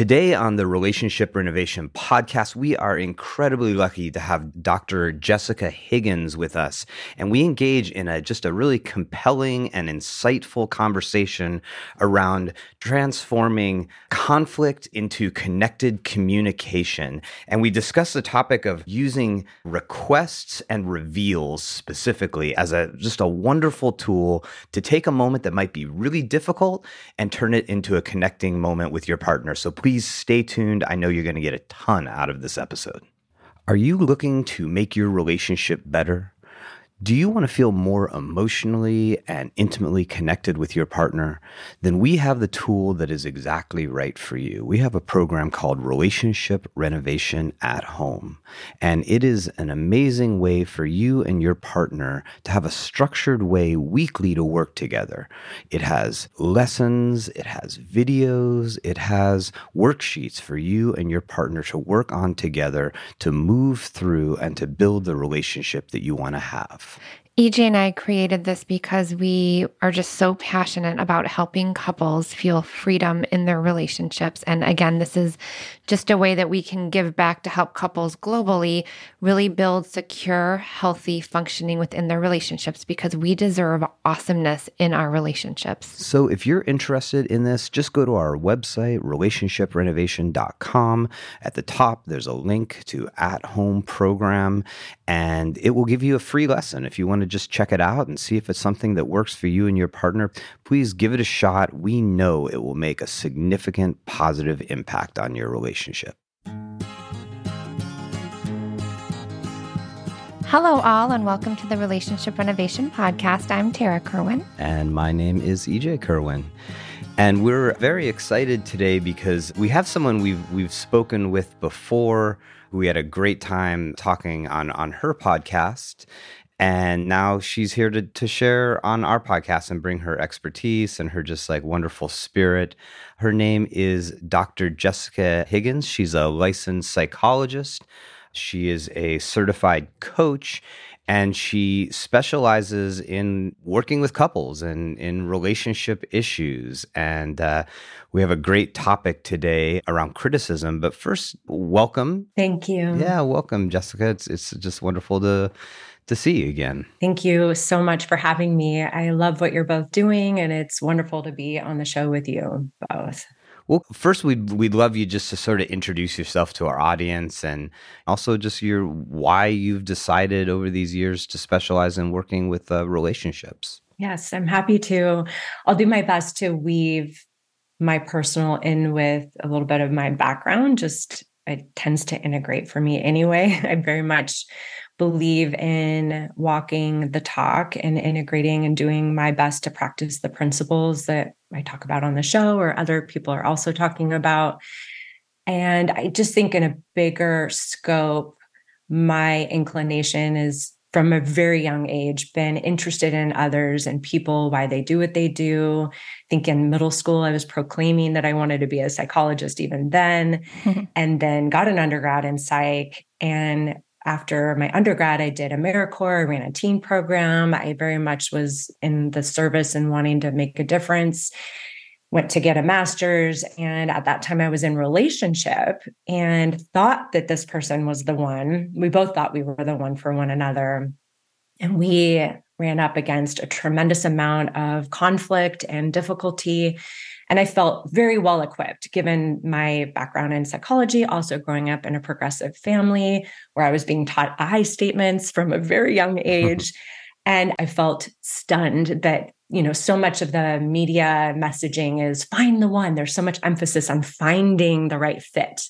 Today on the Relationship Renovation podcast, we are incredibly lucky to have Dr. Jessica Higgins with us. And we engage in a just a really compelling and insightful conversation around transforming conflict into connected communication. And we discuss the topic of using requests and reveals specifically as a just a wonderful tool to take a moment that might be really difficult and turn it into a connecting moment with your partner. So please stay tuned. I know you're going to get a ton out of this episode. Are you looking to make your relationship better? Do you want to feel more emotionally and intimately connected with your partner? Then we have the tool that is exactly right for you. We have a program called Relationship Renovation at Home. And it is an amazing way for you and your partner to have a structured way weekly to work together. It has lessons, it has videos, it has worksheets for you and your partner to work on together to move through and to build the relationship that you want to have. EJ and I created this because we are just so passionate about helping couples feel freedom in their relationships. And again, this is just a way that we can give back to help couples globally really build secure, healthy functioning within their relationships because we deserve awesomeness in our relationships. So if you're interested in this, just go to our website, relationshiprenovation.com. At the top, there's a link to at home program, and it will give you a free lesson if you want to just check it out and see if it's something that works for you and your partner, please give it a shot. We know it will make a significant positive impact on your relationship. Hello, all, and welcome to the Relationship Renovation Podcast. I'm Tarah Kerwin. And my name is EJ Kerwin. And we're very excited today because we have someone we've we've spoken with before. We had a great time talking on on her podcast and now she's here to, to share on our podcast and bring her expertise and her just like wonderful spirit. Her name is Dr. Jessica Higgins. She's a licensed psychologist. She is a certified coach and she specializes in working with couples and in relationship issues. And uh, we have a great topic today around criticism. But first, welcome. Thank you. Yeah, welcome, Jessica. It's it's just wonderful to to see you again. Thank you so much for having me. I love what you're both doing, and it's wonderful to be on the show with you both. Well, first, we'd, we'd love you just to sort of introduce yourself to our audience and also just your why you've decided over these years to specialize in working with uh, relationships. Yes, I'm happy to. I'll do my best to weave my personal in with a little bit of my background. Just it tends to integrate for me anyway. I very much believe in walking the talk and integrating and doing my best to practice the principles that I talk about on the show or other people are also talking about. And I just think in a bigger scope, my inclination is from a very young age been interested in others and people why they do what they do i think in middle school i was proclaiming that i wanted to be a psychologist even then and then got an undergrad in psych and after my undergrad, I did AmeriCorps, I ran a teen program. I very much was in the service and wanting to make a difference. Went to get a master's. And at that time, I was in relationship and thought that this person was the one. We both thought we were the one for one another. And we ran up against a tremendous amount of conflict and difficulty. And I felt very well equipped given my background in psychology, also growing up in a progressive family where I was being taught I statements from a very young age. and I felt stunned that, you know, so much of the media messaging is find the one. There's so much emphasis on finding the right fit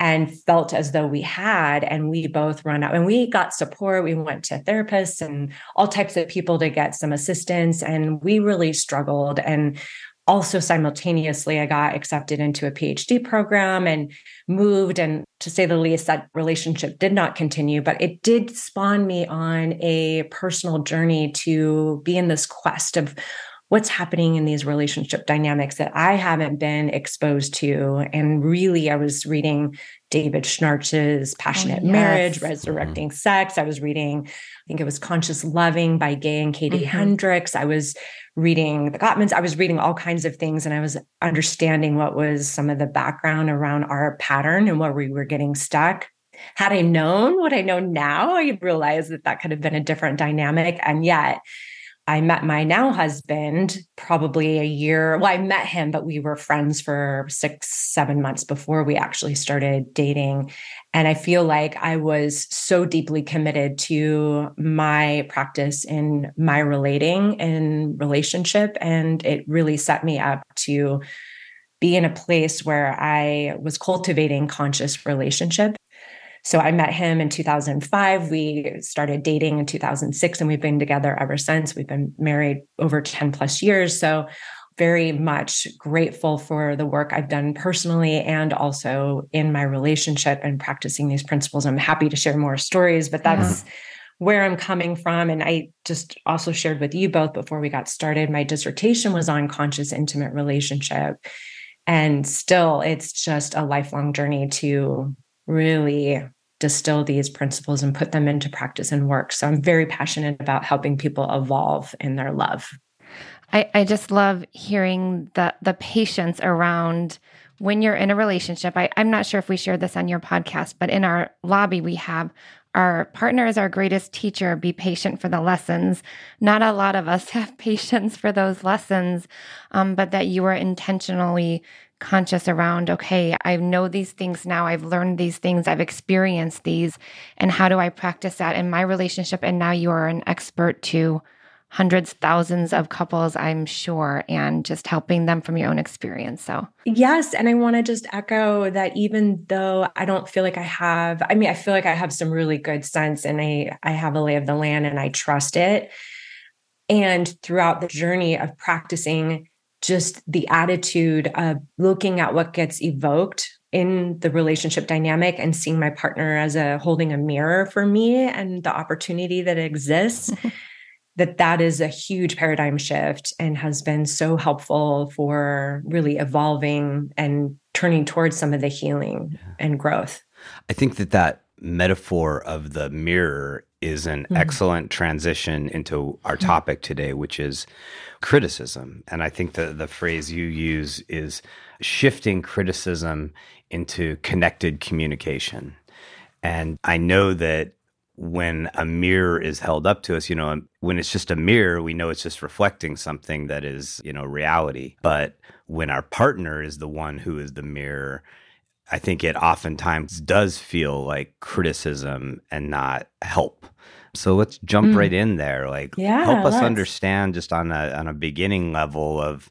and felt as though we had and we both run out and we got support we went to therapists and all types of people to get some assistance and we really struggled and also simultaneously i got accepted into a phd program and moved and to say the least that relationship did not continue but it did spawn me on a personal journey to be in this quest of what's happening in these relationship dynamics that I haven't been exposed to. And really, I was reading David Schnarch's Passionate oh, yes. Marriage, mm-hmm. Resurrecting mm-hmm. Sex. I was reading, I think it was Conscious Loving by Gay and Katie mm-hmm. Hendricks. I was reading the Gottmans. I was reading all kinds of things and I was understanding what was some of the background around our pattern and where we were getting stuck. Had I known what I know now, I realized that that could have been a different dynamic. And yet, I met my now husband probably a year. Well, I met him, but we were friends for six, seven months before we actually started dating. And I feel like I was so deeply committed to my practice in my relating and relationship. And it really set me up to be in a place where I was cultivating conscious relationship so I met him in 2005. We started dating in 2006 and we've been together ever since. We've been married over 10 plus years. So very much grateful for the work I've done personally and also in my relationship and practicing these principles. I'm happy to share more stories, but that's yeah. where I'm coming from. And I just also shared with you both before we got started. My dissertation was on conscious intimate relationship. And still, it's just a lifelong journey to really distill these principles and put them into practice and work. So I'm very passionate about helping people evolve in their love. I, I just love hearing the the patience around when you're in a relationship. I, I'm not sure if we shared this on your podcast, but in our lobby we have our partner is our greatest teacher. Be patient for the lessons. Not a lot of us have patience for those lessons, um, but that you are intentionally conscious around, okay, I know these things now. I've learned these things. I've experienced these. And how do I practice that in my relationship? And now you are an expert to hundreds, thousands of couples, I'm sure, and just helping them from your own experience. So, yes. And I want to just echo that even though I don't feel like I have, I mean, I feel like I have some really good sense and I, I have a lay of the land and I trust it. And throughout the journey of practicing just the attitude of looking at what gets evoked in the relationship dynamic and seeing my partner as a holding a mirror for me and the opportunity that exists that that is a huge paradigm shift and has been so helpful for really evolving and turning towards some of the healing yeah. and growth i think that that metaphor of the mirror is an mm-hmm. excellent transition into our mm-hmm. topic today, which is criticism. And I think the, the phrase you use is shifting criticism into connected communication. And I know that when a mirror is held up to us, you know, when it's just a mirror, we know it's just reflecting something that is, you know, reality. But when our partner is the one who is the mirror, I think it oftentimes does feel like criticism and not help. So let's jump mm. right in there. Like yeah, help us let's. understand just on a on a beginning level of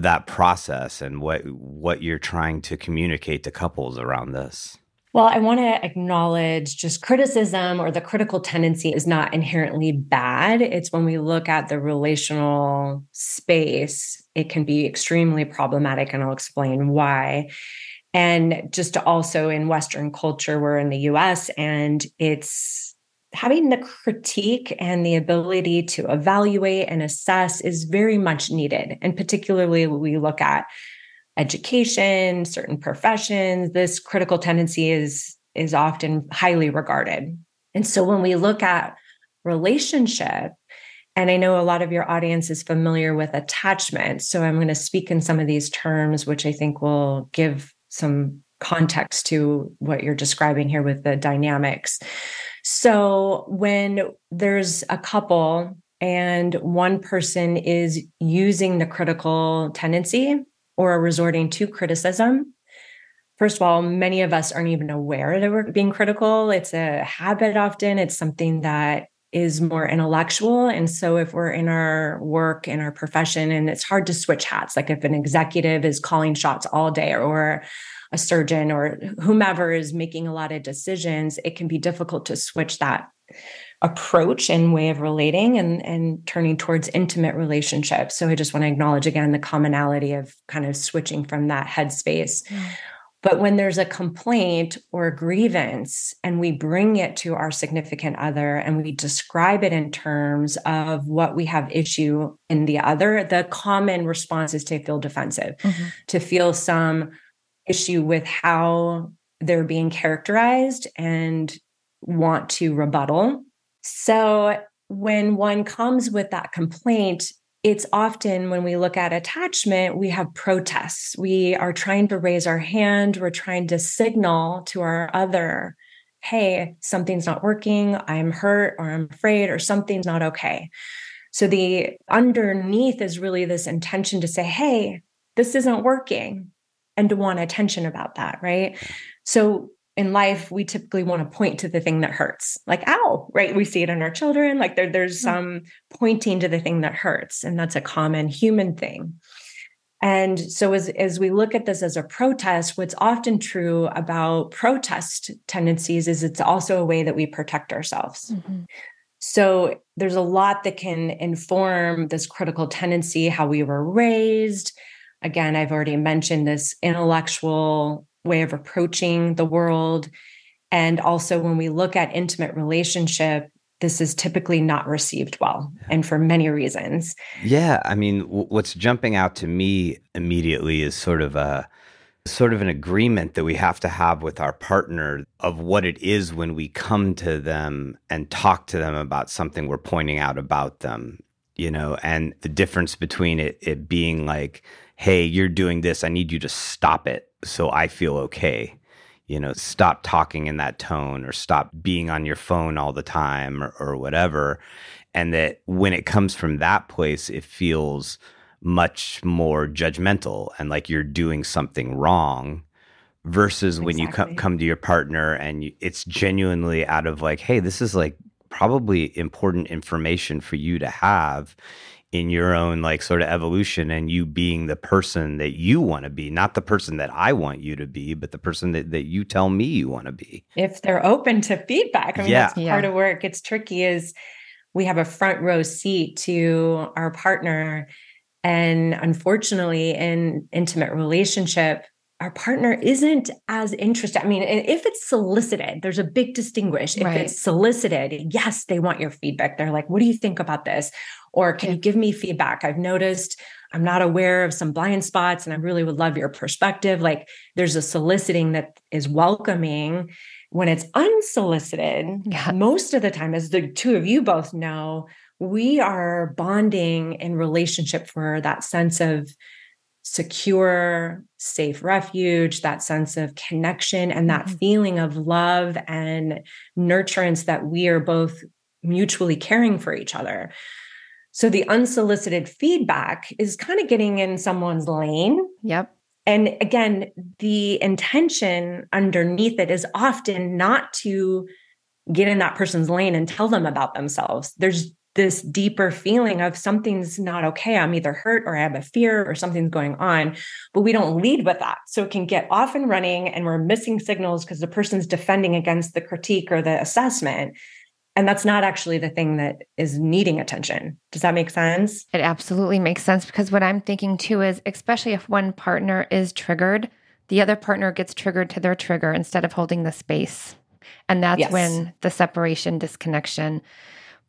that process and what what you're trying to communicate to couples around this. Well, I want to acknowledge just criticism or the critical tendency is not inherently bad. It's when we look at the relational space, it can be extremely problematic, and I'll explain why and just also in western culture we're in the US and it's having the critique and the ability to evaluate and assess is very much needed and particularly we look at education certain professions this critical tendency is is often highly regarded and so when we look at relationship and I know a lot of your audience is familiar with attachment. So I'm going to speak in some of these terms, which I think will give some context to what you're describing here with the dynamics. So when there's a couple and one person is using the critical tendency or resorting to criticism, first of all, many of us aren't even aware that we're being critical. It's a habit often, it's something that is more intellectual. And so if we're in our work, in our profession, and it's hard to switch hats, like if an executive is calling shots all day or a surgeon or whomever is making a lot of decisions, it can be difficult to switch that approach and way of relating and, and turning towards intimate relationships. So I just want to acknowledge again the commonality of kind of switching from that headspace. Mm. But when there's a complaint or a grievance and we bring it to our significant other and we describe it in terms of what we have issue in the other, the common response is to feel defensive, mm-hmm. to feel some issue with how they're being characterized and want to rebuttal. So when one comes with that complaint, it's often when we look at attachment, we have protests. We are trying to raise our hand, we're trying to signal to our other, hey, something's not working, I'm hurt or I'm afraid or something's not okay. So the underneath is really this intention to say, hey, this isn't working and to want attention about that, right? So in life, we typically want to point to the thing that hurts, like ow, right? We see it in our children, like there, there's hmm. some pointing to the thing that hurts, and that's a common human thing. And so, as, as we look at this as a protest, what's often true about protest tendencies is it's also a way that we protect ourselves. Mm-hmm. So, there's a lot that can inform this critical tendency, how we were raised. Again, I've already mentioned this intellectual way of approaching the world. And also, when we look at intimate relationship, this is typically not received well and for many reasons. Yeah. I mean, w- what's jumping out to me immediately is sort of a sort of an agreement that we have to have with our partner of what it is when we come to them and talk to them about something we're pointing out about them you know and the difference between it it being like hey you're doing this i need you to stop it so I feel okay. You know, stop talking in that tone or stop being on your phone all the time or, or whatever. And that when it comes from that place, it feels much more judgmental and like you're doing something wrong versus exactly. when you come come to your partner and you, it's genuinely out of like hey this is like probably important information for you to have in your own like sort of evolution and you being the person that you want to be not the person that i want you to be but the person that, that you tell me you want to be if they're open to feedback i mean yeah. that's yeah. part of work it's tricky is we have a front row seat to our partner and unfortunately in intimate relationship our partner isn't as interested. I mean, if it's solicited, there's a big distinguish. If right. it's solicited, yes, they want your feedback. They're like, what do you think about this? Or can you give me feedback? I've noticed I'm not aware of some blind spots and I really would love your perspective. Like there's a soliciting that is welcoming. When it's unsolicited, yeah. most of the time, as the two of you both know, we are bonding in relationship for that sense of secure, safe refuge, that sense of connection, and that mm-hmm. feeling of love and nurturance that we are both mutually caring for each other. So the unsolicited feedback is kind of getting in someone's lane. Yep. And again, the intention underneath it is often not to get in that person's lane and tell them about themselves. There's this deeper feeling of something's not okay. I'm either hurt or I have a fear or something's going on, but we don't lead with that. So it can get off and running and we're missing signals because the person's defending against the critique or the assessment. And that's not actually the thing that is needing attention. Does that make sense? It absolutely makes sense because what I'm thinking too is, especially if one partner is triggered, the other partner gets triggered to their trigger instead of holding the space. And that's yes. when the separation, disconnection,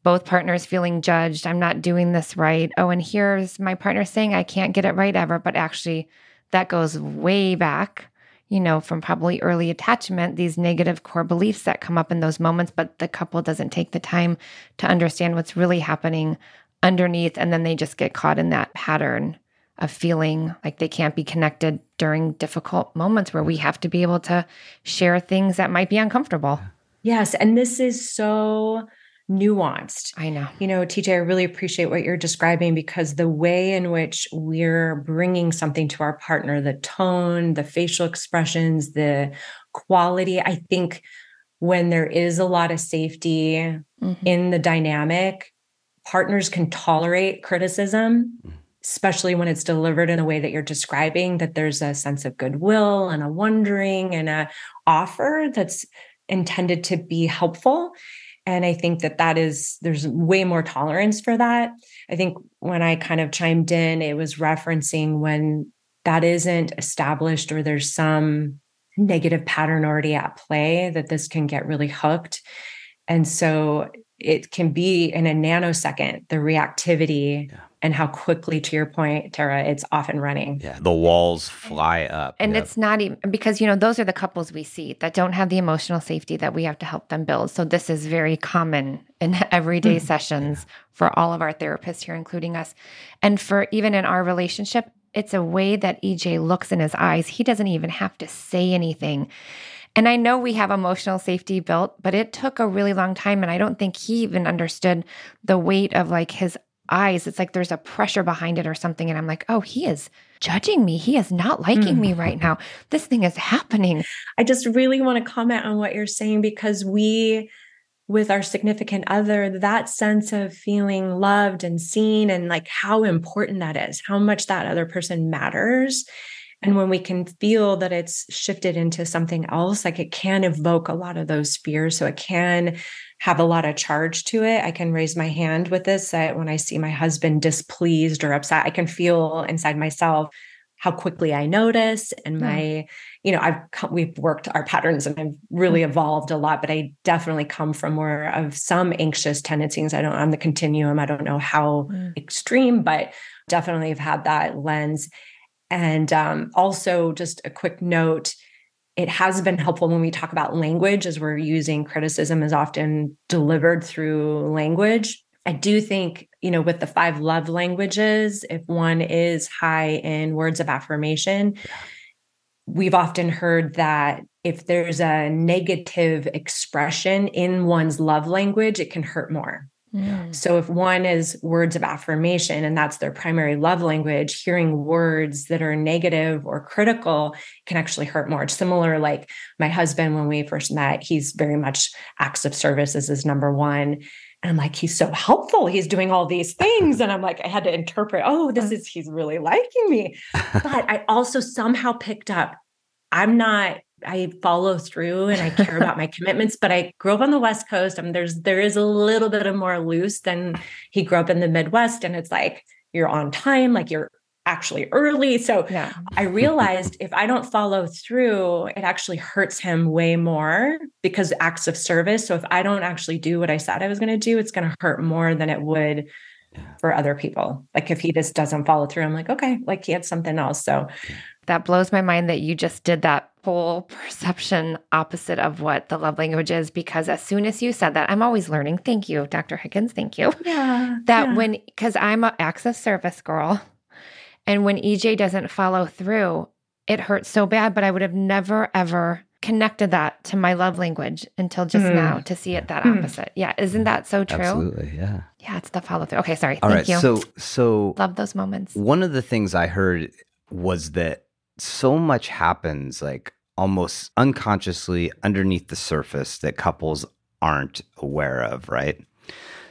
both partners feeling judged. I'm not doing this right. Oh, and here's my partner saying I can't get it right ever. But actually, that goes way back you know, from probably early attachment, these negative core beliefs that come up in those moments, but the couple doesn't take the time to understand what's really happening underneath. And then they just get caught in that pattern of feeling like they can't be connected during difficult moments where we have to be able to share things that might be uncomfortable. Yes. And this is so nuanced. I know. You know, EJ, I really appreciate what you're describing because the way in which we're bringing something to our partner, the tone, the facial expressions, the quality, I think when there is a lot of safety mm-hmm. in the dynamic, partners can tolerate criticism. Especially when it's delivered in a way that you're describing, that there's a sense of goodwill and a wondering and a offer that's intended to be helpful and I think that that is, there's way more tolerance for that. I think when I kind of chimed in, it was referencing when that isn't established or there's some negative pattern already at play that this can get really hooked. And so it can be in a nanosecond, the reactivity yeah. And how quickly, to your point, Tarah, it's off and running. Yeah, the walls fly up. And yep. it's not even because, you know, those are the couples we see that don't have the emotional safety that we have to help them build. So this is very common in everyday mm-hmm. sessions yeah. for all of our therapists here, including us. And for even in our relationship, it's a way that EJ looks in his eyes. He doesn't even have to say anything. And I know we have emotional safety built, but it took a really long time. And I don't think he even understood the weight of like his eyes. It's like there's a pressure behind it or something. And I'm like, oh, he is judging me. He is not liking mm. me right now. This thing is happening. I just really want to comment on what you're saying because we, with our significant other, that sense of feeling loved and seen and like how important that is, how much that other person matters and when we can feel that it's shifted into something else, like it can evoke a lot of those fears. So it can have a lot of charge to it. I can raise my hand with this that when I see my husband displeased or upset, I can feel inside myself how quickly I notice and my, mm. you know, I've we've worked our patterns and I've really mm. evolved a lot, but I definitely come from more of some anxious tendencies. I don't on the continuum. I don't know how mm. extreme, but definitely have had that lens. And um, also, just a quick note it has been helpful when we talk about language, as we're using criticism is often delivered through language. I do think, you know, with the five love languages, if one is high in words of affirmation, we've often heard that if there's a negative expression in one's love language, it can hurt more. Mm. So if one is words of affirmation and that's their primary love language, hearing words that are negative or critical can actually hurt more. It's similar like my husband when we first met, he's very much acts of service is his number one. And I'm like, he's so helpful. He's doing all these things. And I'm like, I had to interpret, oh, this is, he's really liking me. But I also somehow picked up, I'm not I follow through and I care about my commitments. But I grew up on the West Coast. I mean, there's there is a little bit of more loose than he grew up in the Midwest. And it's like you're on time, like you're actually early. So yeah. I realized if I don't follow through, it actually hurts him way more because acts of service. So if I don't actually do what I said I was going to do, it's going to hurt more than it would for other people. Like if he just doesn't follow through, I'm like, okay, like he had something else. So that blows my mind that you just did that whole perception opposite of what the love language is because as soon as you said that, I'm always learning. Thank you, Dr. Higgins. Thank you. Yeah. That yeah. when, because I'm an access service girl, and when EJ doesn't follow through, it hurts so bad, but I would have never, ever connected that to my love language until just mm. now to see it that mm. opposite. Yeah. Isn't that so true? Absolutely. Yeah. Yeah. It's the follow through. Okay. Sorry. All Thank right. You. So, so love those moments. One of the things I heard was that so much happens like almost unconsciously underneath the surface that couples aren't aware of, right?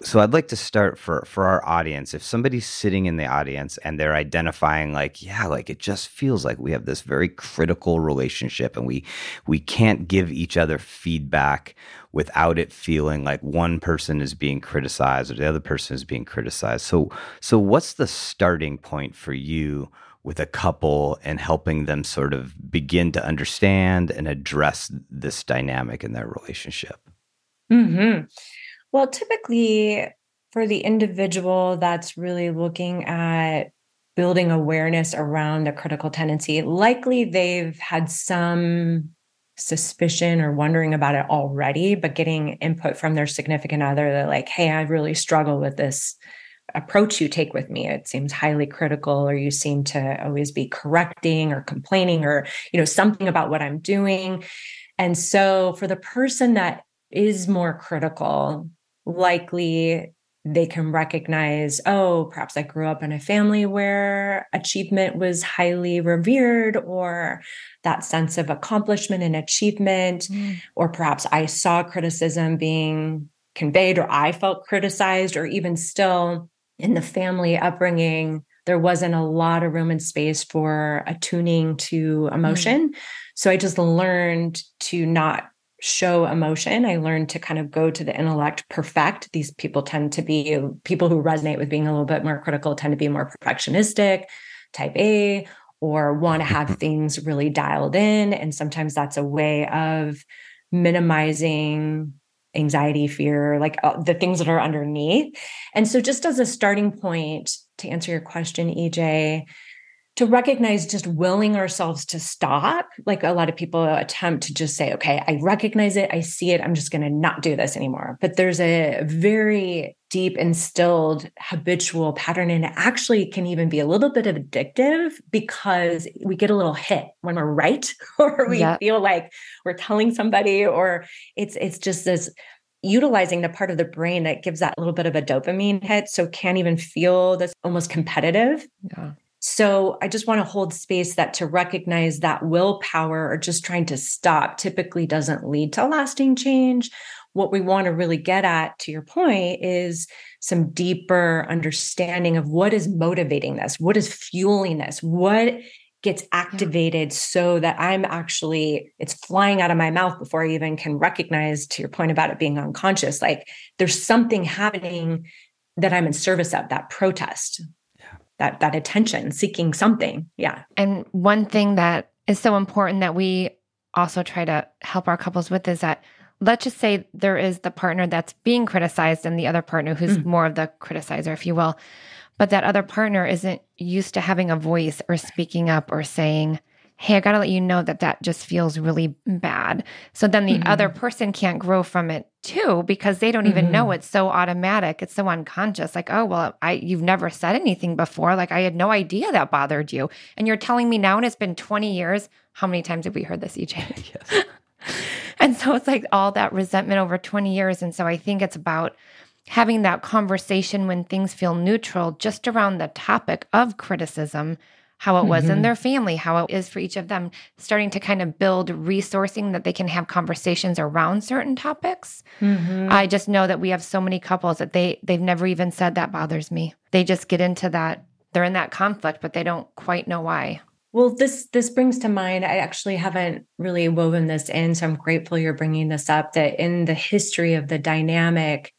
So I'd like to start for for our audience. If somebody's sitting in the audience and they're identifying like, yeah, like it just feels like we have this very critical relationship and we we can't give each other feedback without it feeling like one person is being criticized or the other person is being criticized. So so what's the starting point for you with a couple and helping them sort of begin to understand and address this dynamic in their relationship? Mm-hmm. Well, typically for the individual that's really looking at building awareness around a critical tendency, likely they've had some suspicion or wondering about it already, but getting input from their significant other that, like, hey, I really struggle with this approach you take with me. It seems highly critical or you seem to always be correcting or complaining or you know something about what i'm doing. And so for the person that is more critical likely they can recognize, oh, perhaps I grew up in a family where achievement was highly revered, or that sense of accomplishment and achievement, mm. or perhaps I saw criticism being conveyed, or I felt criticized, or even still in the family upbringing, there wasn't a lot of room and space for attuning to emotion. Mm. So I just learned to not show emotion. I learned to kind of go to the intellect, perfect. These people tend to be people who resonate with being a little bit more critical, tend to be more perfectionistic, type A, or want to have things really dialed in. And sometimes that's a way of minimizing anxiety, fear, like uh, the things that are underneath. And so, just as a starting point to answer your question, EJ, to recognize just willing ourselves to stop. Like a lot of people attempt to just say, okay, I recognize it, I see it, I'm just going to not do this anymore. But there's a very deep instilled habitual pattern, and it actually can even be a little bit of addictive because we get a little hit when we're right, or we yeah. feel like we're telling somebody, or it's it's just this utilizing the part of the brain that gives that little bit of a dopamine hit so can't even feel this almost competitive yeah. So I just want to hold space that to recognize that willpower or just trying to stop typically doesn't lead to lasting change. What we want to really get at, to your point, is some deeper understanding of what is motivating this, what is fueling this, what gets activated yeah. so that I'm actually, it's flying out of my mouth before I even can recognize, to your point about it being unconscious. Like there's something happening that I'm in service of, that protest, that that attention seeking something yeah and one thing that is so important that we also try to help our couples with is that let's just say there is the partner that's being criticized and the other partner who's mm. more of the criticizer if you will but that other partner isn't used to having a voice or speaking up or saying hey, I got to let you know that that just feels really bad. So then the mm-hmm. other person can't grow from it too because they don't even mm-hmm. know it's so automatic. It's so unconscious. Like, oh, well, I you've never said anything before. Like I had no idea that bothered you. And you're telling me now and it's been 20 years. How many times have we heard this, EJ? yes. And so it's like all that resentment over 20 years. And so I think it's about having that conversation when things feel neutral just around the topic of criticism how it was mm-hmm. in their family, how it is for each of them, starting to kind of build resourcing that they can have conversations around certain topics. Mm-hmm. I just know that we have so many couples that they they've never even said that bothers me. They just get into that they're in that conflict but they don't quite know why. Well, this this brings to mind I actually haven't really woven this in so I'm grateful you're bringing this up that in the history of the dynamic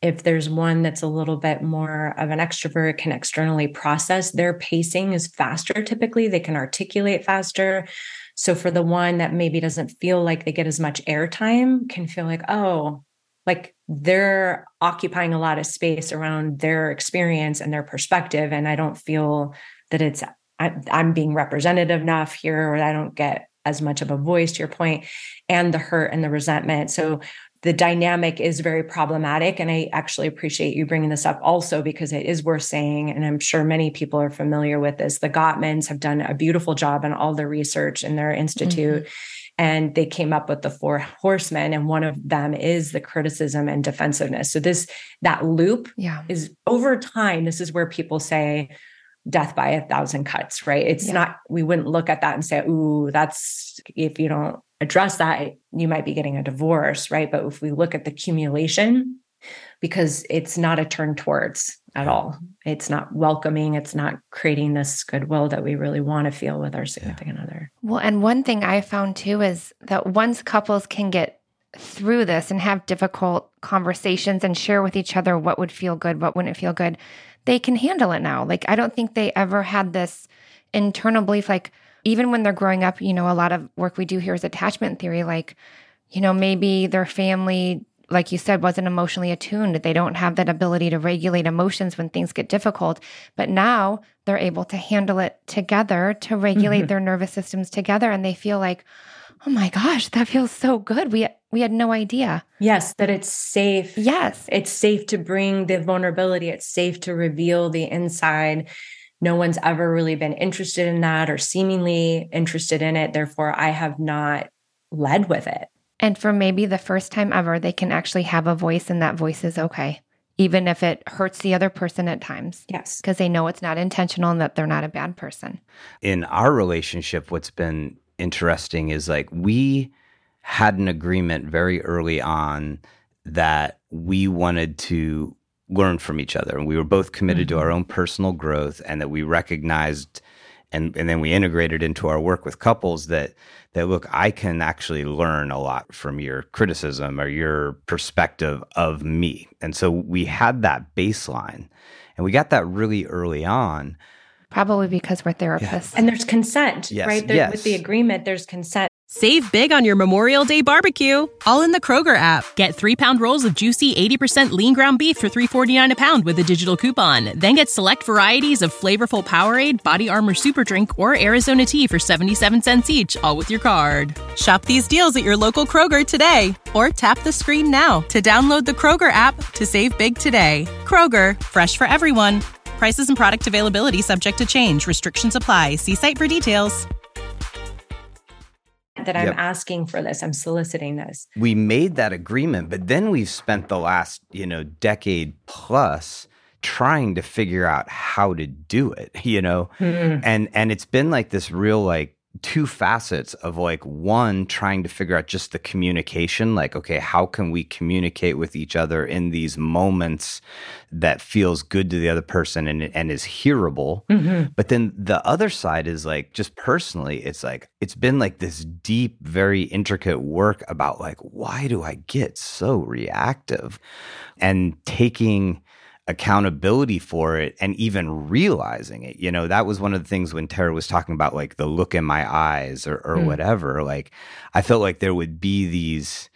if there's one that's a little bit more of an extrovert can externally process their pacing is faster typically they can articulate faster. So for the one that maybe doesn't feel like they get as much airtime can feel like oh like they're occupying a lot of space around their experience and their perspective and i don't feel that it's I, i'm being representative enough here or i don't get as much of a voice to your point and the hurt and the resentment so the dynamic is very problematic. And I actually appreciate you bringing this up also because it is worth saying. And I'm sure many people are familiar with this. The Gottmans have done a beautiful job in all the research in their institute. Mm-hmm. And they came up with the four horsemen, and one of them is the criticism and defensiveness. So, this that loop yeah. is over time. This is where people say, death by a thousand cuts, right? It's yeah. not, we wouldn't look at that and say, ooh, that's if you don't address that, you might be getting a divorce, right? But if we look at the accumulation, because it's not a turn towards at all. It's not welcoming. It's not creating this goodwill that we really want to feel with our significant yeah. other. Well, and one thing I found too is that once couples can get through this and have difficult conversations and share with each other what would feel good, what wouldn't feel good, they can handle it now. Like, I don't think they ever had this internal belief, like, even when they're growing up, you know, a lot of work we do here is attachment theory. Like, you know, maybe their family, like you said, wasn't emotionally attuned. They don't have that ability to regulate emotions when things get difficult. But now they're able to handle it together, to regulate mm-hmm. their nervous systems together. And they feel like, oh my gosh, that feels so good. We we had no idea. Yes, that it's safe. Yes. It's safe to bring the vulnerability. It's safe to reveal the inside no one's ever really been interested in that or seemingly interested in it. Therefore, I have not led with it. And for maybe the first time ever, they can actually have a voice, and that voice is okay, even if it hurts the other person at times. Yes. Because they know it's not intentional and that they're not a bad person. In our relationship, what's been interesting is like we had an agreement very early on that we wanted to learn from each other. And we were both committed mm-hmm. to our own personal growth and that we recognized and, and then we integrated into our work with couples that that look, I can actually learn a lot from your criticism or your perspective of me. And so we had that baseline and we got that really early on. Probably because we're therapists. And there's consent, Yes, right? There, yes. With the agreement, there's consent. Save big on your Memorial Day barbecue, all in the Kroger app. Get three pound rolls of juicy 80% lean ground beef for $3.49 a pound with a digital coupon. Then get select varieties of flavorful Powerade, Body Armor Super Drink, or Arizona tea for 77 cents each, all with your card. Shop these deals at your local Kroger today, or tap the screen now to download the Kroger app to save big today. Kroger, fresh for everyone. Prices and product availability subject to change. Restrictions apply. See site for details. That I'm Yep. asking for this, I'm soliciting this. we made that agreement, but then we've spent the last, you know, decade plus trying to figure out how to do it, you know? Hmm. And and it's been like this real like two facets of like one trying to figure out just the communication like okay how can we communicate with each other in these moments that feels good to the other person and and is hearable? Mm-hmm. But then the other side is like just personally it's like it's been like this deep very intricate work about like why do i get so reactive? And taking accountability for it and even realizing it. You know, that was one of the things when Tarah was talking about like the look in my eyes or, or mm. whatever. Like, I felt like there would be these,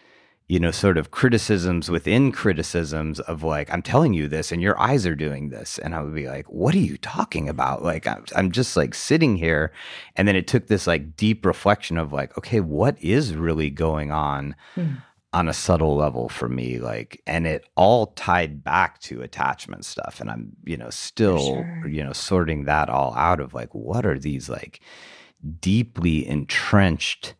you know, sort of criticisms within criticisms of like, I'm telling you this and your eyes are doing this. And I would be like, what are you talking about? Like, I'm, I'm just like sitting here. And then it took this like deep reflection of like, okay, what is really going on? Hmm. On a subtle level for me like and it all tied back to attachment stuff and i'm you know still sure. you know sorting that all out of like what are these like deeply entrenched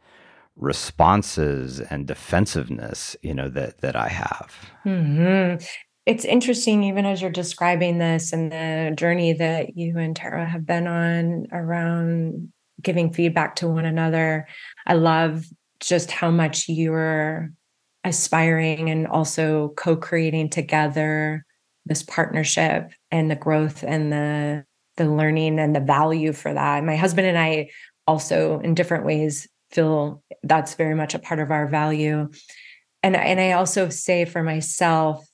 responses and defensiveness you know that that i have hmm It's interesting, even as you're describing this and the journey that you and Tarah have been on around giving feedback to one another. I love just how much you're aspiring and also co creating together this partnership and the growth and the the learning and the value for that. My husband and I also in different ways feel that's very much a part of our value. And and I also say for myself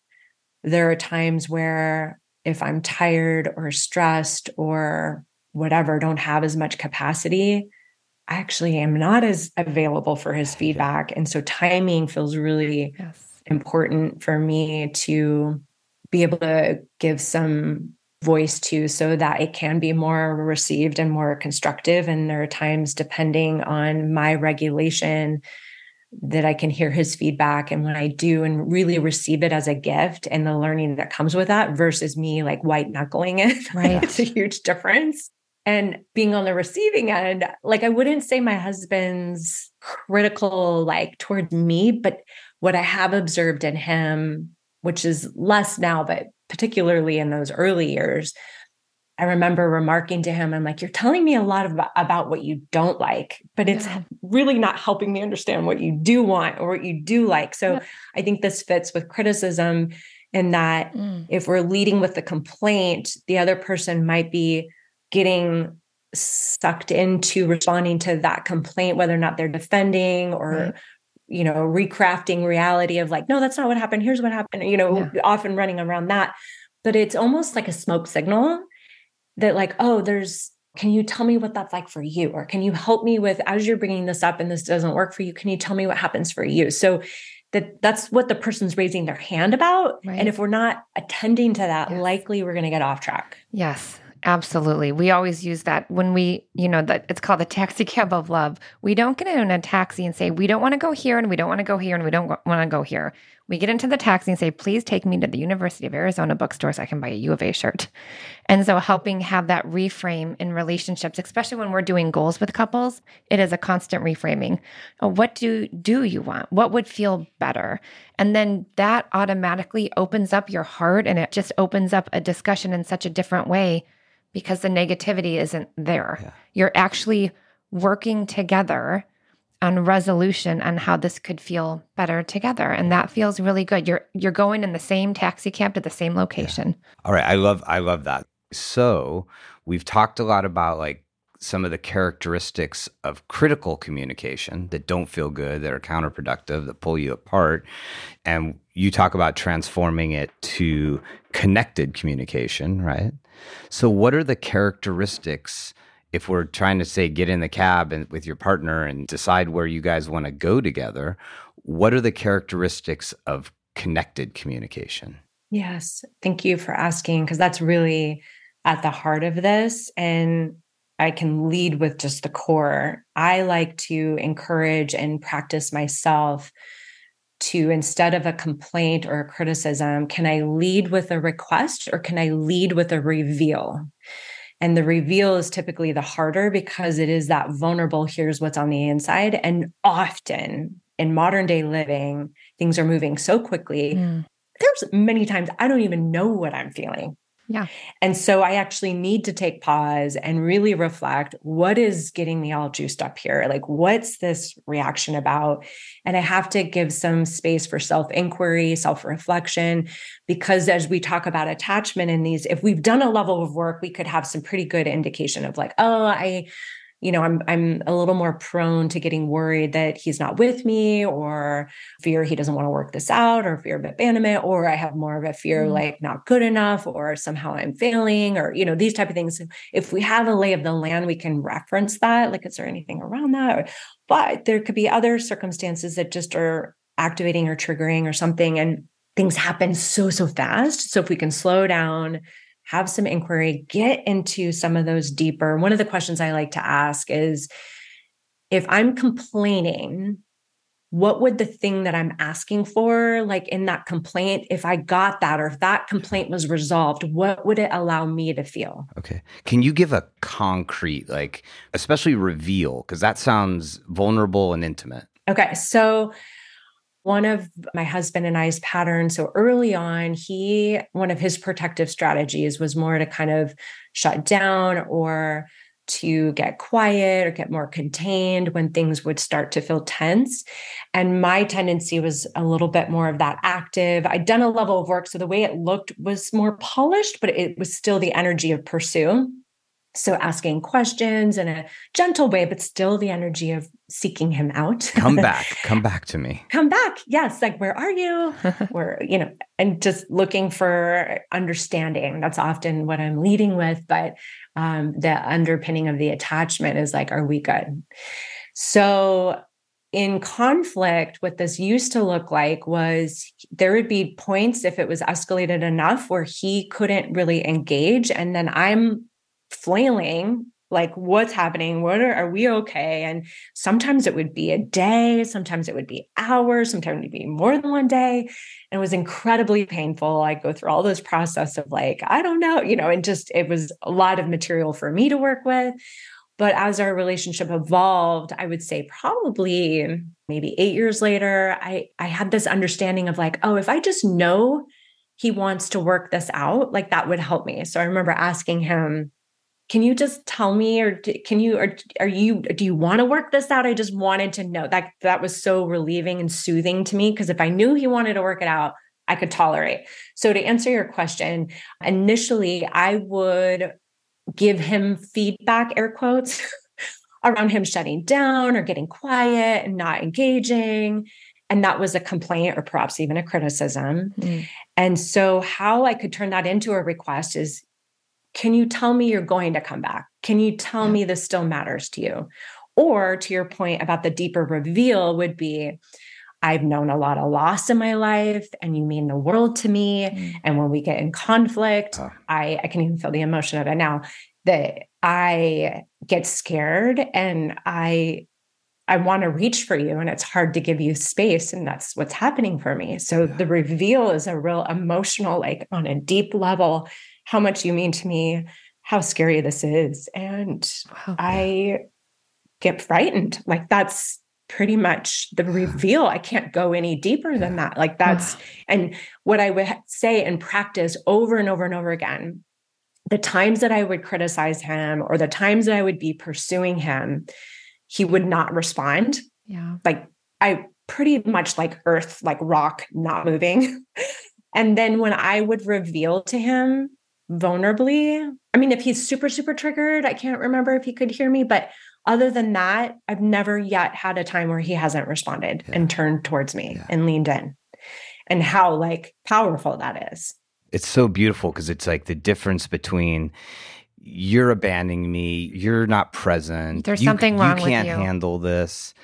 there are times where if I'm tired or stressed or whatever, don't have as much capacity, I actually am not as available for his feedback. And so timing feels really yes. important for me to be able to give some voice to so that it can be more received and more constructive. And there are times, depending on my regulation, that I can hear his feedback. And when I do and really receive it as a gift and the learning that comes with that versus me like white knuckling it, Right. that's a huge difference. And being on the receiving end, like I wouldn't say my husband's critical like towards me, but what I have observed in him, which is less now, but particularly in those early years, I remember remarking to him, I'm like, you're telling me a lot about, about what you don't like, but it's Yeah. really not helping me understand what you do want or what you do like. So Yeah. I think this fits with criticism in that Mm. if we're leading with the complaint, the other person might be getting sucked into responding to that complaint, whether or not they're defending or, Right. you know, recrafting reality of like, no, that's not what happened. Here's what happened, you know, often running around that. But it's almost like a smoke signal that, like, oh, there's, can you tell me what that's like for you? Or can you help me with, as you're bringing this up and this doesn't work for you, can you tell me what happens for you? So, that that's what the person's raising their hand about Right. and if we're not attending to that Yes. likely we're going to get off track Yes, absolutely. We always use that when we, you know, that it's called the taxi cab of love. We don't get in a taxi and say, we don't want to go here and we don't want to go here and we don't want to go here. We get into the taxi and say, please take me to the University of Arizona bookstore so I can buy a U of A shirt. And so helping have that reframe in relationships, especially when we're doing goals with couples, it is a constant reframing. Oh, what do do you want? What would feel better? And then that automatically opens up your heart and it just opens up a discussion in such a different way because the negativity isn't there. Yeah. You're actually working together on resolution on how this could feel better together and that feels really good. You're you're going in the same taxi cab to the same location. All right, I love I love that. So, we've talked a lot about like some of the characteristics of critical communication that don't feel good, that are counterproductive, that pull you apart. And you talk about transforming it to connected communication, right? So, what are the characteristics? If we're trying to say get in the cab and with your partner and decide where you guys want to go together, what are the characteristics of connected communication? Yes. Thank you for asking, because that's really at the heart of this. And I can lead with just the core. I like to encourage and practice myself to instead of a complaint or a criticism, can I lead with a request or can I lead with a reveal? And the reveal is typically the harder because it is that vulnerable, here's what's on the inside. And often in modern day living, things are moving so quickly. Mm. There's many times I don't even know what I'm feeling. Yeah. And so I actually need to take pause and really reflect what is getting me all juiced up here? Like, what's this reaction about? And I have to give some space for self inquiry, self reflection, because as we talk about attachment in these, if we've done a level of work, we could have some pretty good indication of like, oh, I, you know i'm i'm a little more prone to getting worried that he's not with me or fear he doesn't want to work this out or fear of abandonment or i have more of a fear mm. like not good enough or somehow i'm failing or you know these type of things. If we have a lay of the land we can reference that like is there anything around that? But there could be other circumstances that just are activating or triggering or something and things happen so so fast. So if we can slow down have some inquiry, get into some of those deeper. One of the questions I like to ask is if I'm complaining, what would the thing that I'm asking for, like in that complaint, if I got that or if that complaint was resolved, what would it allow me to feel? Okay. Can you give a concrete, like, especially reveal? Because that sounds vulnerable and intimate. Okay. So, one of my husband and I's patterns. So early on, he, one of his protective strategies was more to kind of shut down or to get quiet or get more contained when things would start to feel tense. And my tendency was a little bit more of that active. I'd done a level of work. So the way it looked was more polished, but it was still the energy of pursue. So asking questions in a gentle way, but still the energy of seeking him out. come back, come back to me. Come back. Yes. Like, where are you? where, you know, and just looking for understanding. That's often what I'm leading with. But um, the underpinning of the attachment is like, are we good? So in conflict, what this used to look like was there would be points if it was escalated enough where he couldn't really engage. And then I'm flailing like what's happening? What are, are we okay? And sometimes it would be a day sometimes it would be hours sometimes it would be more than one day. And it was incredibly painful. I go through all this process of like i don't know you know and just it was a lot of material for me to work with. But as our relationship evolved i would say probably maybe 8 years later i i had this understanding of like oh if i just know he wants to work this out like that would help me. So i remember asking him can you just tell me or can you or are you do you want to work this out? I just wanted to know that that was so relieving and soothing to me because if i knew he wanted to work it out i could tolerate. So to answer your question initially i would give him feedback air quotes around him shutting down or getting quiet and not engaging and that was a complaint or perhaps even a criticism. Mm. and so how i could turn that into a request is can you tell me you're going to come back? Can you tell yeah. me this still matters to you? Or to your point about the deeper reveal would be, I've known a lot of loss in my life and you mean the world to me. Mm. And when we get in conflict, uh. I, I can even feel the emotion of it now that I get scared and I I want to reach for you and it's hard to give you space and that's what's happening for me. So yeah. the reveal is a real emotional like on a deep level how much you mean to me, how scary this is. And oh, wow. I get frightened. Like that's pretty much the reveal. I can't go any deeper than that. Like that's, and what I would say and practice over and over and over again, the times that I would criticize him or the times that I would be pursuing him, he would not respond. Yeah. Like I pretty much like earth, like rock, not moving. and then when I would reveal to him vulnerably. I mean, if he's super, super triggered, I can't remember if he could hear me, but other than that, I've never yet had a time where he hasn't responded yeah. and turned towards me yeah. and leaned in. And how like powerful that is. It's so beautiful because it's like the difference between you're abandoning me, you're not present. There's you, something wrong you with can't you. handle this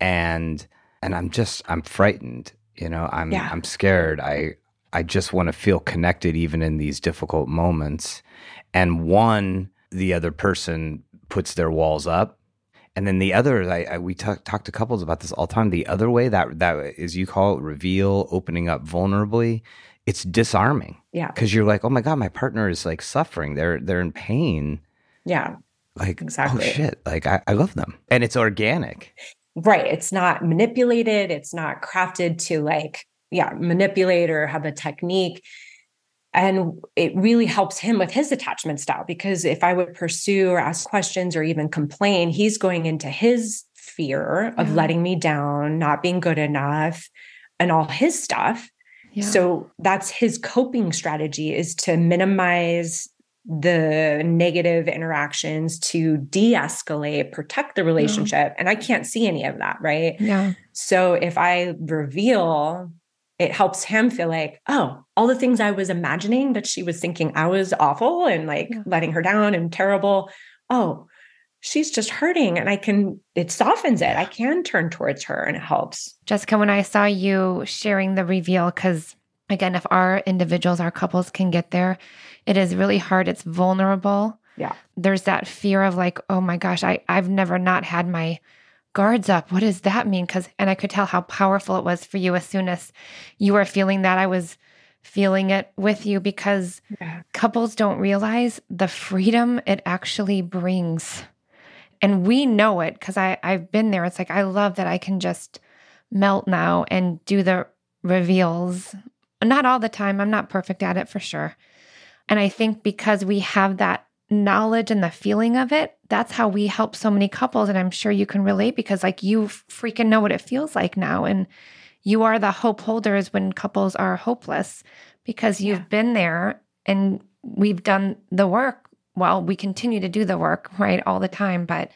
and and I'm just I'm frightened, you know. I'm Yeah. I'm scared. I I just want to feel connected even in these difficult moments. And one the other person puts their walls up and then the other, I, I, we talk, talk to couples about this all the time. The other way that that is you call it reveal, opening up vulnerably. It's disarming Yeah. because you're like, oh my god, my partner is like suffering. They're they're in pain. Yeah. Like oh, Exactly. oh shit, like I, I love them, and it's organic. Right. It's not manipulated. It's not crafted to like, yeah, manipulate or have a technique. And it really helps him with his attachment style because if I would pursue or ask questions or even complain, he's going into his fear of Yeah. letting me down, not being good enough, and all his stuff. Yeah. So that's his coping strategy is to minimize the negative interactions to de-escalate, protect the relationship. And I can't see any of that, right? yeah. So if I reveal, it helps him feel like, oh, all the things I was imagining that she was thinking I was awful and like Yeah. letting her down and terrible. Oh, she's just hurting. And I can, it softens it. I can turn towards her and it helps. Jessica, when I saw you sharing the reveal, because again, if our individuals, our couples can get there, it is really hard. It's vulnerable. Yeah. There's that fear of like, oh my gosh, I, I've never not had my guards up. What does that mean? Because, and I could tell how powerful it was for you as soon as you were feeling that. I was feeling it with you because Yeah. couples don't realize the freedom it actually brings. And we know it because I I've been there. It's like I love that I can just melt now and do the reveals. Not all the time. I'm not perfect at it for sure. And I think because we have that knowledge and the feeling of it, that's how we help so many couples. And I'm sure you can relate because like you freaking know what it feels like now. And you are the hope holders when couples are hopeless because you've Yeah. been there and we've done the work. Well, we continue to do the work, right? All the time. But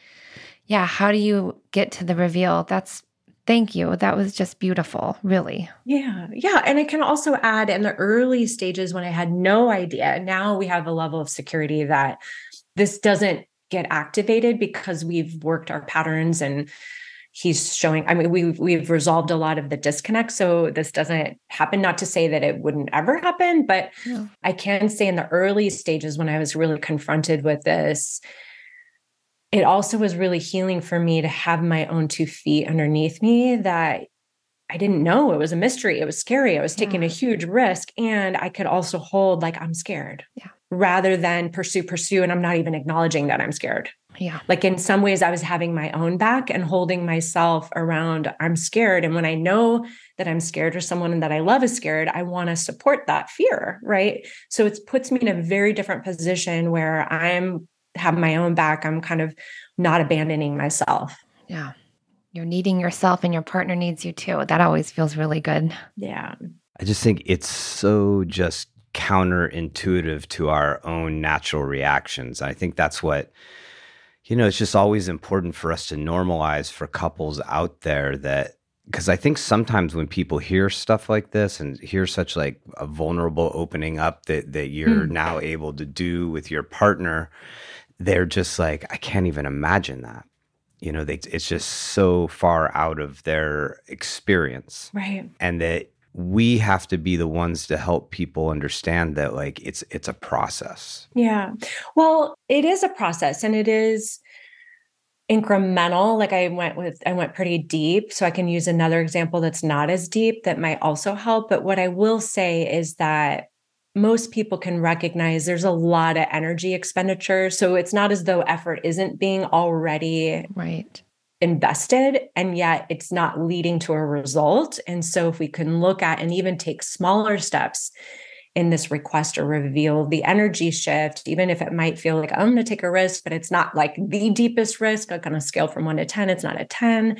yeah, how do you get to the reveal? That's thank you. That was just beautiful, really. Yeah. Yeah. And I can also add in the early stages when I had no idea, now we have a level of security that this doesn't get activated because we've worked our patterns and he's showing i mean we've we've resolved a lot of the disconnect so this doesn't happen not to say that it wouldn't ever happen but Yeah. i can say in the early stages when i was really confronted with this it also was really healing for me to have my own two feet underneath me that I didn't know. It was a mystery. It was scary. I was taking a huge risk. And I could also hold, like, I'm scared. Yeah. Rather than pursue, pursue. And I'm not even acknowledging that I'm scared. Yeah. Like, in some ways, I was having my own back and holding myself around, I'm scared. And when I know that I'm scared or someone that I love is scared, I want to support that fear. Right. So it puts me in a very different position where I'm have my own back. I'm kind of not abandoning myself. Yeah. You're needing yourself and your partner needs you too. That always feels really good. Yeah. I just think it's so just counterintuitive to our own natural reactions. I think that's what, you know, it's just always important for us to normalize for couples out there that, because I think sometimes when people hear stuff like this and hear such like a vulnerable opening up that, that you're Hmm. now able to do with your partner, they're just like, I can't even imagine that. You know, they, it's just so far out of their experience Right. and that we have to be the ones to help people understand that like it's it's a process Yeah. Well, it is a process and it is incremental. Like I went with, I went pretty deep. So I can use another example that's not as deep that might also help. But what I will say is that most people can recognize there's a lot of energy expenditure. So it's not as though effort isn't being already Right. invested and yet it's not leading to a result. And so, if we can look at and even take smaller steps in this request or reveal the energy shift, even if it might feel like oh, I'm going to take a risk, but it's not like the deepest risk, like on a scale from one to 10, it's not a 10,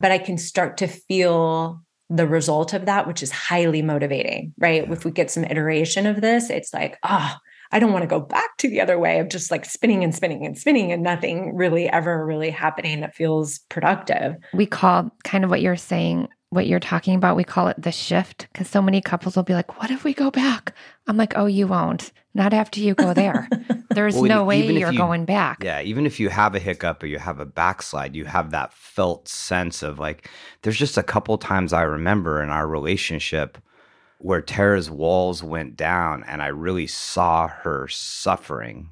but I can start to feel the result of that, which is highly motivating, right? If we get some iteration of this, it's like, ah, I don't want to go back to the other way of just like spinning and spinning and spinning and nothing really ever really happening that feels productive. We call kind of what you're saying what you're talking about. We call it the shift because so many couples will be like, What if we go back? I'm like, Oh, you won't. Not after you go there. There's well, no way you're you, going back. Yeah. Even if you have a hiccup or you have a backslide, you have that felt sense of like, there's just a couple times I remember in our relationship where Tarah's walls went down and I really saw her suffering.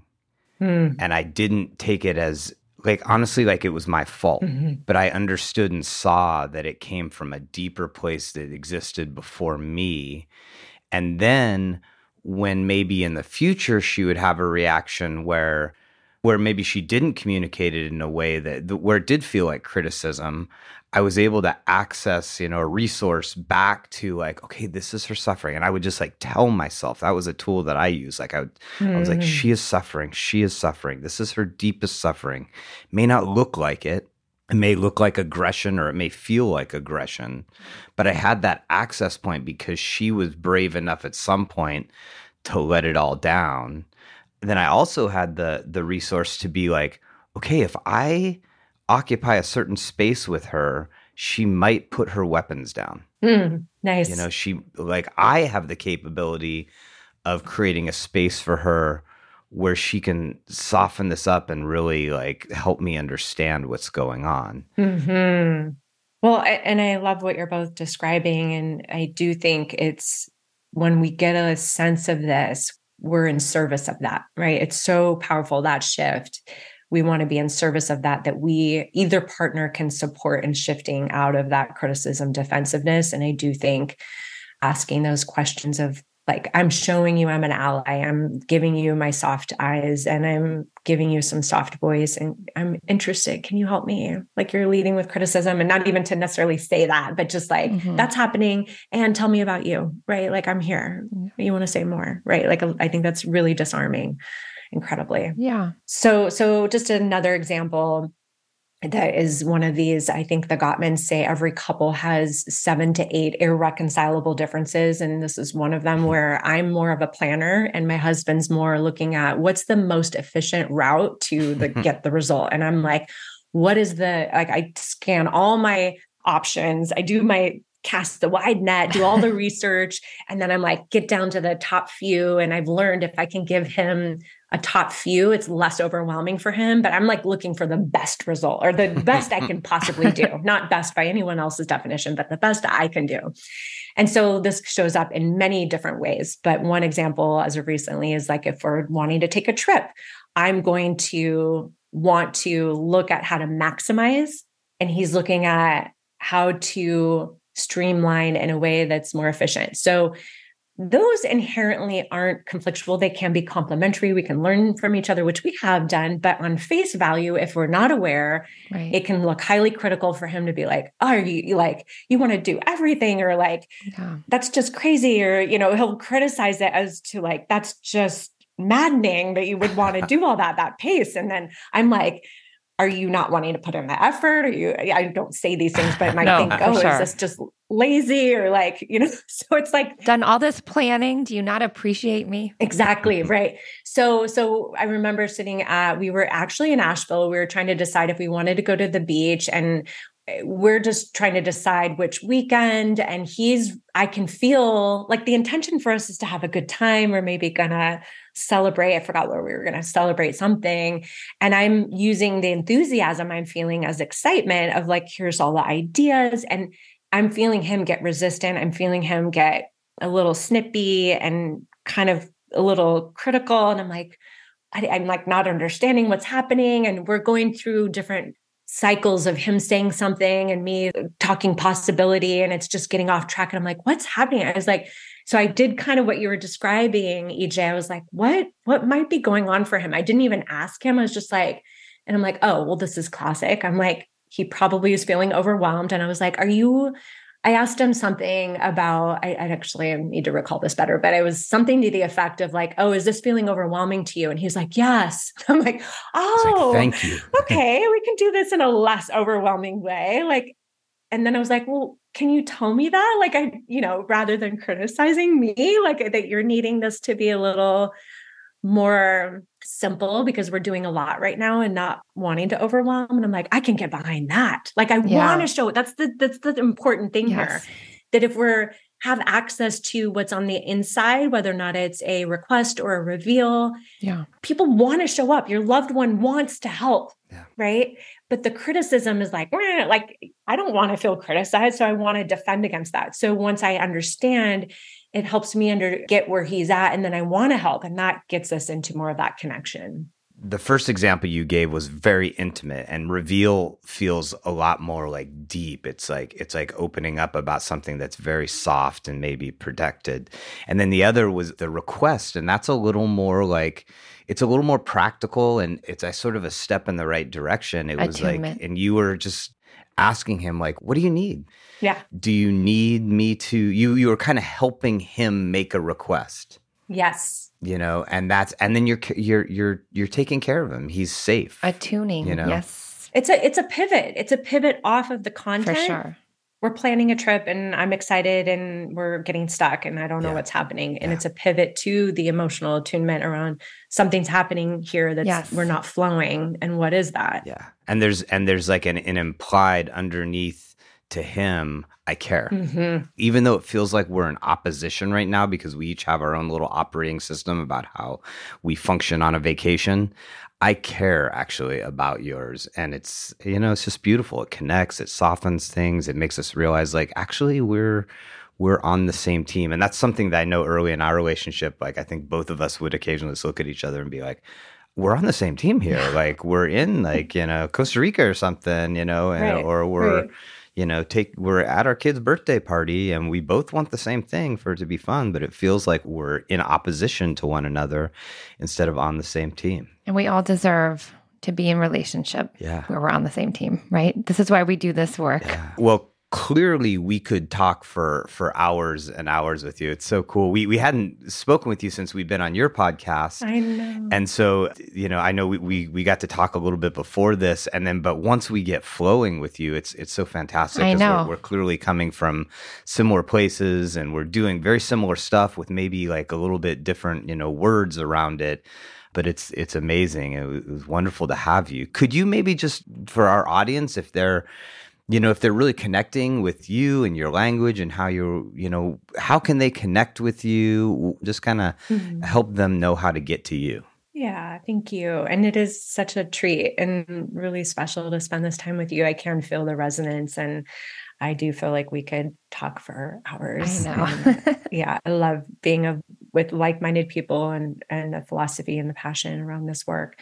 Mm. And I didn't take it as like honestly like it was my fault mm-hmm. but i understood and saw that it came from a deeper place that existed before me and then when maybe in the future she would have a reaction where where maybe she didn't communicate it in a way that where it did feel like criticism I was able to access, you know, a resource back to like, okay, this is her suffering. And I would just like tell myself that was a tool that I use. Like I, would, mm. I was like, she is suffering. She is suffering. This is her deepest suffering. May not look like it. It may look like aggression or it may feel like aggression. But I had that access point because she was brave enough at some point to let it all down. then I also had the the resource to be like, okay, if I occupy a certain space with her, she might put her weapons down. Mm, nice. You know, she like I have the capability of creating a space for her where she can soften this up and really like help me understand what's going on. Mm-hmm. Well, and I love what you're both describing. And I do think it's when we get a sense of this, we're in service of that, right? It's so powerful that shift we want to be in service of that that we either partner can support in shifting out of that criticism defensiveness and i do think asking those questions of like i'm showing you i'm an ally. I'm giving you my soft eyes and i'm giving you some soft voice and i'm interested. Can you help me? Like you're leading with criticism and not even to necessarily say that but just like mm-hmm. that's happening and tell me about you right? Like i'm here. You want to say more right? Like i think that's really disarming incredibly. Yeah. So so just another example that is one of these i think the gottmans say every couple has seven to eight irreconcilable differences and this is one of them mm-hmm. where i'm more of a planner and my husband's more looking at what's the most efficient route to the mm-hmm. get the result. And i'm like what is the like i scan all my options. I do my cast the wide net, do all the research, and then I'm like, get down to the top few. And I've learned if I can give him a top few, it's less overwhelming for him. But I'm like looking for the best result or the best I can possibly do, not best by anyone else's definition, but the best I can do. And so this shows up in many different ways. But one example as of recently is like if we're wanting to take a trip, I'm going to want to look at how to maximize. And he's looking at how to streamline in a way that's more efficient. So those inherently aren't conflictual. They can be complementary. We can learn from each other, which we have done. But on face value, if we're not aware, right. it can look highly critical for him to be like, oh, you like, you want to do everything, or like, yeah. that's just crazy. Or, you know, he'll criticize it as to like, that's just maddening that you would want to do all that, that pace. And then I'm like, are you not wanting to put in the effort? Are you, I don't say these things, but I might no, think, oh, sure. is this just lazy or like, you know, so it's like done all this planning. Do you not appreciate me? Exactly. Right. So, so I remember sitting at, we were actually in Asheville. We were trying to decide if we wanted to go to the beach and eh, we're just trying to decide which weekend and he's i can feel like the intention for us is to have a good time or maybe gonna celebrate i forgot where we were gonna celebrate something and i'm using the enthusiasm i'm feeling as excitement of like here's all the ideas and i'm feeling him get resistant i'm feeling him get a little snippy and kind of a little critical and i'm like I, i'm like not understanding what's happening and we're going through different cycles of him saying something and me uh, talking possibility and it's just getting off track and I'm like what's happening? I was like so I did kind of what you were describing EJ I was like what what might be going on for him I didn't even ask him I was just like and I'm like oh well this is classic I'm like he probably is feeling overwhelmed and I was like are you I asked him something about, I, I, actually need to recall this better, but it was something to the effect of like, oh, is this feeling overwhelming to you? And he's like, yes. I'm like, oh, like, thank you. okay, we can do this in a less overwhelming way. Like, and then I was like, well, can you tell me that? Like, I, you know, rather than criticizing me, like that you're needing this to be a little more simple because we're doing a lot right now and not wanting to overwhelm. And I'm like, I can get behind that. Like I yeah. want to show that's the that's the important thing yes. here. That if we're have access to what's on the inside, whether or not it's a request or a reveal. Yeah. People want to show up. Your loved one wants to help. Yeah. Right. But the criticism is like, like, I don't want to feel criticized. So I want to defend against that. So once I understand, it helps me under get where he's at. And then I want to help. And that gets us into more of that connection the first example you gave was very intimate and reveal feels a lot more like deep it's like it's like opening up about something that's very soft and maybe protected and then the other was the request and that's a little more like it's a little more practical and it's a sort of a step in the right direction. It was like and you were just asking him like what do you need? Yeah. Do you need me to you you were kind of helping him make a request. Yes. You know and that's and then you're you're you're you're taking care of him. He's safe attuning you know? yes. It's a it's a pivot. It's a pivot off of the content for sure we're planning a trip and i'm excited and we're getting stuck and i don't know yeah. what's happening and yeah. it's a pivot to the emotional attunement around something's happening here that's yes. we're not flowing and what is that yeah and there's and there's like an, an implied underneath to him, I care. Mm-hmm. Even though it feels like we're in opposition right now because we each have our own little operating system about how we function on a vacation. I care actually about yours. And it's, you know, it's just beautiful. It connects, it softens things, it makes us realize like actually we're we're on the same team. And that's something that I know early in our relationship. Like I think both of us would occasionally just look at each other and be like, we're on the same team here. Like we're in like, you know, Costa Rica or something, you know, and, right, or we're right you know, take we're at our kid's birthday party and we both want the same thing for it to be fun, but it feels like we're in opposition to one another instead of on the same team. And we all deserve to be in relationship yeah. where we're on the same team, right? This is why we do this work. Yeah. Well, clearly we could talk for for hours and hours with you. It's so cool. We we hadn't spoken with you since we've been on your podcast. I know. And so, you know, I know we, we we got to talk a little bit before this and then but once we get flowing with you, it's it's so fantastic I know. We're, we're clearly coming from similar places and we're doing very similar stuff with maybe like a little bit different, you know, words around it but it's it's amazing. It was, it was, wonderful to have you. Could you maybe just for our audience, if they're you know if they're really connecting with you and your language and how you're you know how can they connect with you just kind of mm-hmm. help them know how to get to you yeah thank you and it is such a treat and really special to spend this time with you i can feel the resonance and i do feel like we could talk for hours I know. yeah i love being a, with like-minded people and and the philosophy and the passion around this work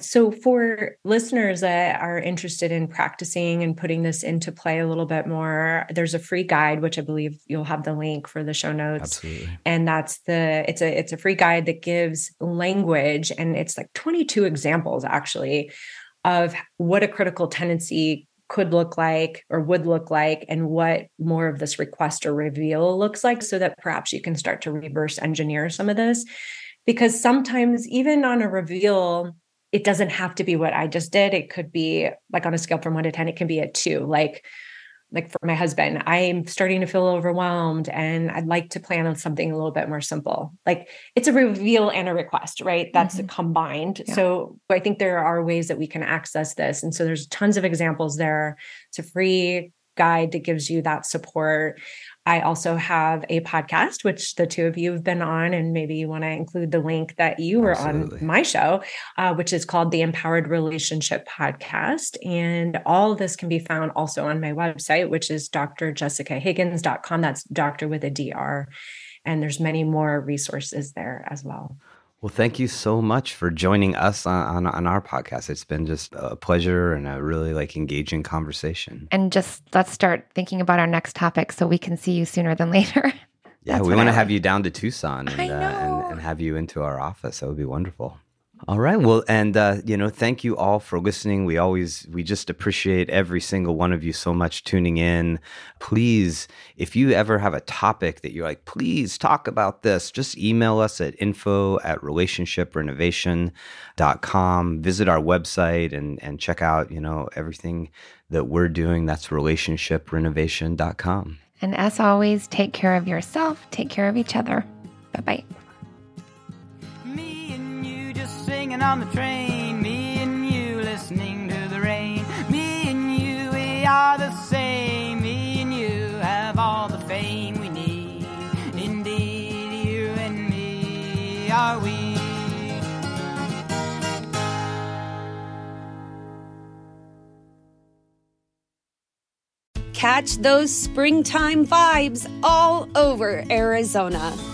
so, for listeners that are interested in practicing and putting this into play a little bit more, there's a free guide, which I believe you'll have the link for the show notes. Absolutely. And that's the it's a it's a free guide that gives language, and it's like 22 examples actually of what a critical tendency could look like or would look like and what more of this request or reveal looks like so that perhaps you can start to reverse engineer some of this because sometimes even on a reveal it doesn't have to be what I just did. It could be like on a scale from one to 10, it can be a two. Like, like for my husband, I'm starting to feel overwhelmed and I'd like to plan on something a little bit more simple. Like it's a reveal and a request, right? That's mm-hmm. combined. Yeah. So I think there are ways that we can access this. And so there's tons of examples there. It's a free guide that gives you that support. I also have a podcast, which the two of you have been on, and maybe you want to include the link that you were Absolutely. on my show, uh, which is called the Empowered Relationship Podcast. And all of this can be found also on my website, which is drjessicahiggins.com. That's doctor with a DR. And there's many more resources there as well. Well, thank you so much for joining us on, on, on, our podcast. It's been just a pleasure and a really like engaging conversation. And just let's start thinking about our next topic so we can see you sooner than later. yeah, we want to have you down to Tucson and, uh, and, and have you into our office. That would be wonderful. All right. Well, and uh, you know, thank you all for listening. We always we just appreciate every single one of you so much tuning in. Please, if you ever have a topic that you're like, please talk about this, just email us at info at relationshiprenovation.com. Visit our website and and check out, you know, everything that we're doing. That's relationshiprenovation.com. And as always, take care of yourself, take care of each other. Bye bye. On the train, me and you listening to the rain. Me and you, we are the same. Me and you have all the fame we need. Indeed, you and me are we. Catch those springtime vibes all over Arizona.